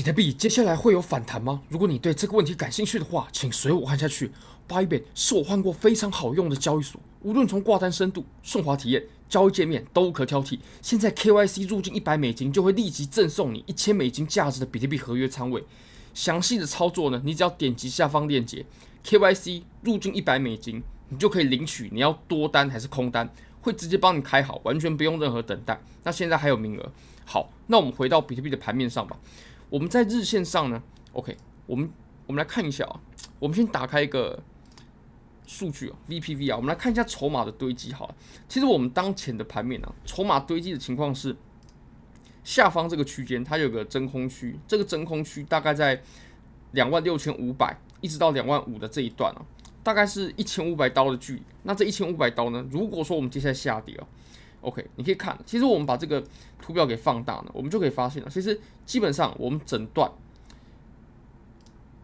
比特币接下来会有反弹吗？如果你对这个问题感兴趣的话，请随我看下去。Bybit 是我换过非常好用的交易所，无论从挂单深度、顺滑体验、交易界面都无可挑剔。现在 KYC 入境一百美金就会立即赠送你一千美金价值的比特币合约仓位。详细的操作呢，你只要点击下方链接，KYC 入境一百美金，你就可以领取你要多单还是空单，会直接帮你开好，完全不用任何等待。那现在还有名额。好，那我们回到比特币的盘面上吧。我们在日线上呢，OK，我们我们来看一下啊，我们先打开一个数据啊，VPV 啊，我们来看一下筹码的堆积。好了，其实我们当前的盘面啊，筹码堆积的情况是，下方这个区间它有个真空区，这个真空区大概在两万六千五百一直到两万五的这一段啊，大概是一千五百刀的距离。那这一千五百刀呢，如果说我们接下来下跌啊。OK，你可以看，其实我们把这个图表给放大呢，我们就可以发现了，其实基本上我们诊断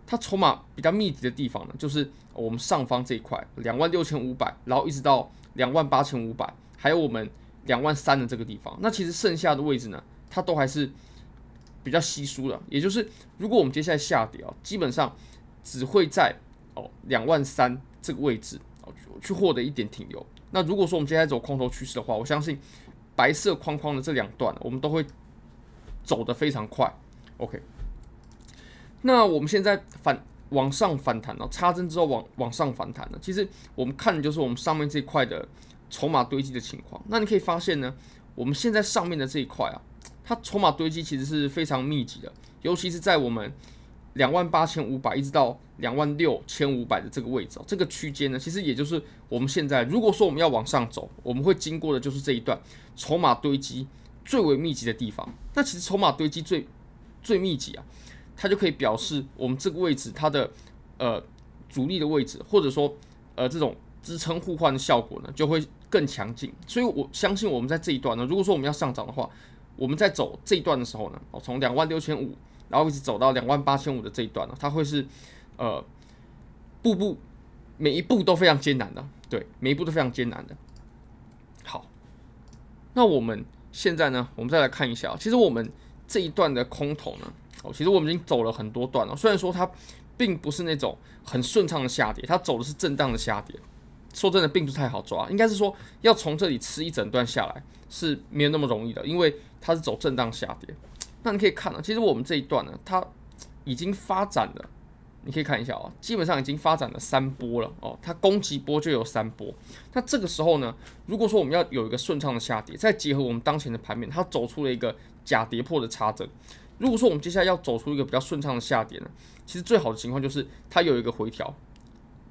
它筹码比较密集的地方呢，就是我们上方这一块两万六千五百，然后一直到两万八千五百，还有我们两万三的这个地方。那其实剩下的位置呢，它都还是比较稀疏的，也就是如果我们接下来下跌啊，基本上只会在哦两万三这个位置哦去获得一点停留。那如果说我们接下来走空头趋势的话，我相信白色框框的这两段我们都会走得非常快。OK，那我们现在反往上反弹了，插针之后往往上反弹了。其实我们看的就是我们上面这一块的筹码堆积的情况。那你可以发现呢，我们现在上面的这一块啊，它筹码堆积其实是非常密集的，尤其是在我们。两万八千五百一直到两万六千五百的这个位置，这个区间呢，其实也就是我们现在如果说我们要往上走，我们会经过的就是这一段筹码堆积最为密集的地方。那其实筹码堆积最最密集啊，它就可以表示我们这个位置它的呃阻力的位置，或者说呃这种支撑互换的效果呢，就会更强劲。所以我相信我们在这一段呢，如果说我们要上涨的话，我们在走这一段的时候呢，哦，从两万六千五。然后一直走到两万八千五的这一段呢，它会是呃，步步每一步都非常艰难的，对，每一步都非常艰难的。好，那我们现在呢，我们再来看一下，其实我们这一段的空头呢，哦，其实我们已经走了很多段了，虽然说它并不是那种很顺畅的下跌，它走的是震荡的下跌，说真的并不是太好抓，应该是说要从这里吃一整段下来是没有那么容易的，因为它是走震荡下跌。那你可以看到，其实我们这一段呢，它已经发展了。你可以看一下啊，基本上已经发展了三波了哦。它攻击波就有三波。那这个时候呢，如果说我们要有一个顺畅的下跌，再结合我们当前的盘面，它走出了一个假跌破的插针。如果说我们接下来要走出一个比较顺畅的下跌呢，其实最好的情况就是它有一个回调。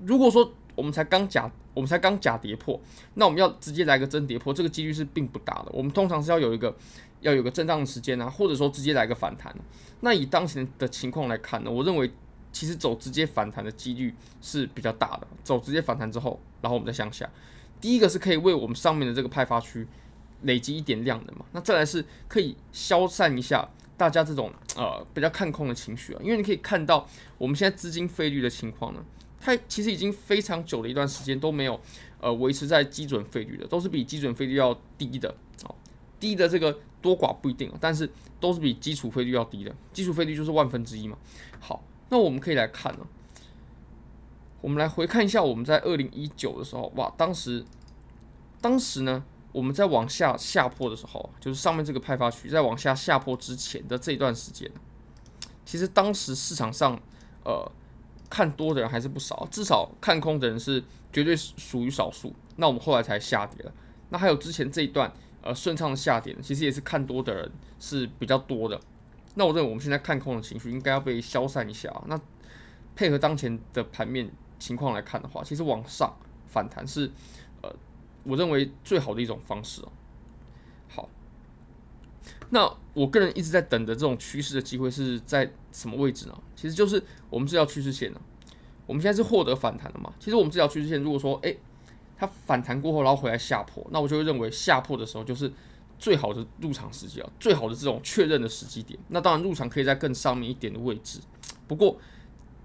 如果说我们才刚假，我们才刚假跌破，那我们要直接来个真跌破，这个几率是并不大的。我们通常是要有一个。要有个震荡的时间啊，或者说直接来个反弹。那以当前的情况来看呢，我认为其实走直接反弹的几率是比较大的。走直接反弹之后，然后我们再向下，第一个是可以为我们上面的这个派发区累积一点量的嘛。那再来是可以消散一下大家这种呃比较看空的情绪啊，因为你可以看到我们现在资金费率的情况呢，它其实已经非常久的一段时间都没有呃维持在基准费率的，都是比基准费率要低的哦，低的这个。多寡不一定，但是都是比基础费率要低的。基础费率就是万分之一嘛。好，那我们可以来看呢。我们来回看一下我们在二零一九的时候，哇，当时，当时呢，我们在往下下坡的时候，就是上面这个派发区在往下下坡之前的这段时间，其实当时市场上呃看多的人还是不少，至少看空的人是绝对属于少数。那我们后来才下跌了。那还有之前这一段。呃，顺畅的下跌其实也是看多的人是比较多的。那我认为我们现在看空的情绪应该要被消散一下。那配合当前的盘面情况来看的话，其实往上反弹是呃，我认为最好的一种方式哦。好，那我个人一直在等的这种趋势的机会是在什么位置呢？其实就是我们这条趋势线呢。我们现在是获得反弹了嘛？其实我们这条趋势线如果说，诶。它反弹过后，然后回来下破，那我就会认为下破的时候就是最好的入场时机啊，最好的这种确认的时机点。那当然入场可以在更上面一点的位置，不过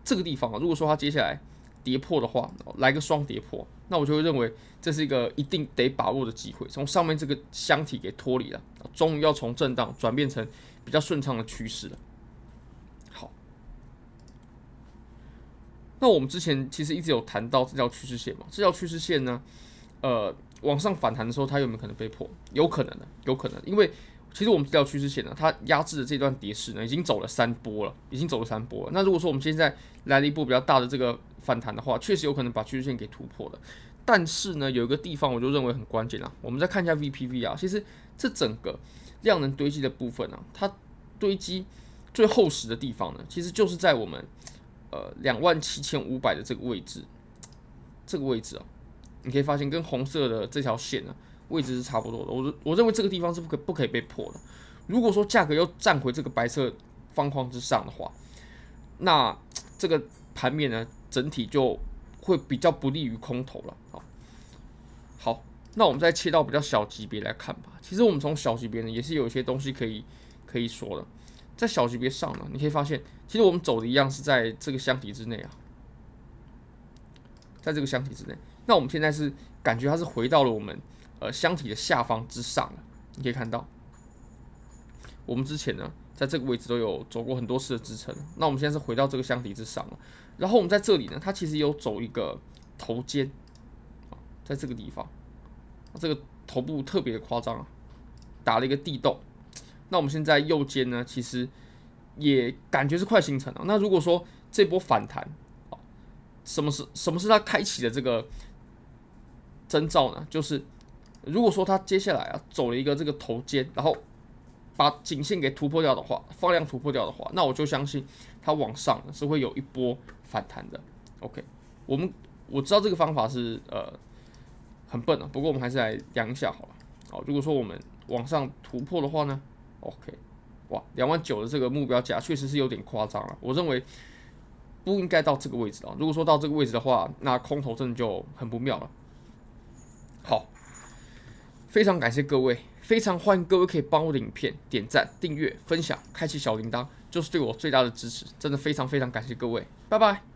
这个地方啊，如果说它接下来跌破的话来个双跌破那我就会认为这是一个一定得把握的机会从上面这个箱体给脱离了终于要从震荡转变成比较顺畅的趋势了。好。那我们之前其实一直有谈到这条趋势线嘛这条趋势线呢呃往上反弹的时候它有没有可能被破？有可能的有可能因为其实我们这条趋势线呢，它压制的这段跌势呢，已经走了三波了，已经走了三波了。那如果说我们现在来了一波比较大的这个反弹的话，确实有可能把趋势线给突破了。但是呢，有一个地方我就认为很关键啊，我们再看一下 VPV 啊，其实这整个量能堆积的部分啊，它堆积最厚实的地方呢，其实就是在我们。呃，两万七千五百的这个位置，这个位置啊，你可以发现跟红色的这条线呢，位置是差不多的。我我认为这个地方是不可不可以被破的。如果说价格又站回这个白色方框之上的话，那 这个盘面呢，整体就会比较不利于空头了。好，好，那我们再切到比较小级别来看吧。其实我们从小级别呢，也是有一些东西可以可以说的。在小级别上呢，你可以发现，其实我们走的一样是在这个箱体之内啊，在这个箱体之内。那我们现在是感觉它是回到了我们呃箱体的下方之上了。你可以看到，我们之前呢在这个位置都有走过很多次的支撑。那我们现在是回到这个箱体之上了。然后我们在这里呢，它其实有走一个头肩啊，在这个地方，这个头部特别夸张啊，打了一个地洞。那我们现在右肩呢，其实也感觉是快形成了。那如果说这波反弹，什么是什么是它开启的这个征兆呢？就是如果说它接下来啊走了一个这个头肩，然后把颈线给突破掉的话，放量突破掉的话，那我就相信它往上是会有一波反弹的。OK，我们我知道这个方法是呃很笨啊，不过我们还是来量一下好了。好，如果说我们往上突破的话呢？OK，哇，两万九的这个目标价确实是有点夸张了。我认为不应该到这个位置啊。如果说到这个位置的话，那空头真的就很不妙了。好，非常感谢各位，非常欢迎各位可以帮我的影片点赞、订阅、分享、开启小铃铛，就是对我最大的支持。真的非常非常感谢各位，拜拜。